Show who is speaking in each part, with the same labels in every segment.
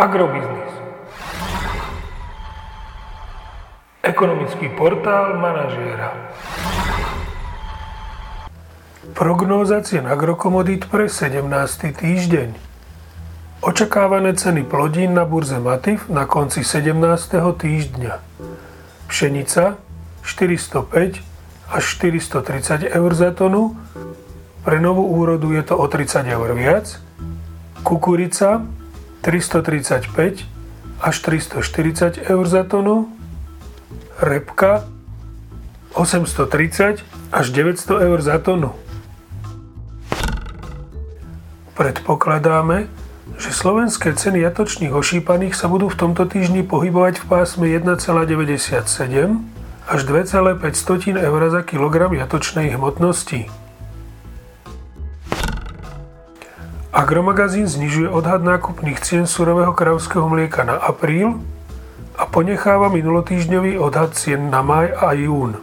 Speaker 1: Agrobiznis. Ekonomický portál manažéra. Prognóza cien agrokomodít pre 17. týždeň. Očakávané ceny plodín na burze Matif na konci 17. týždňa. Pšenica 405 až 430 eur za tonu, pre novú úrodu je to o 30 eur viac, kukurica 335 až 340 eur za tonu, repka 830 až 900 eur za tonu. Predpokladáme, že slovenské ceny jatočných ošípaných sa budú v tomto týždni pohybovať v pásme 1,97 až 2,5 eur za kilogram jatočnej hmotnosti. Agromagazín znižuje odhad nákupných cien surového kravského mlieka na apríl a ponecháva minulotýždňový odhad cien na maj a jún.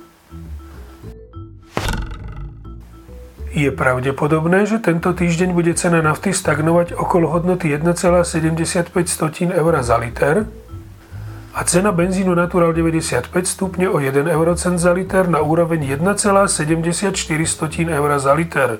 Speaker 1: Je pravdepodobné, že tento týždeň bude cena nafty stagnovať okolo hodnoty 1,75 eur za liter a cena benzínu Natural 95 stupne o 1 eurocent za liter na úroveň 1,74 eur za liter.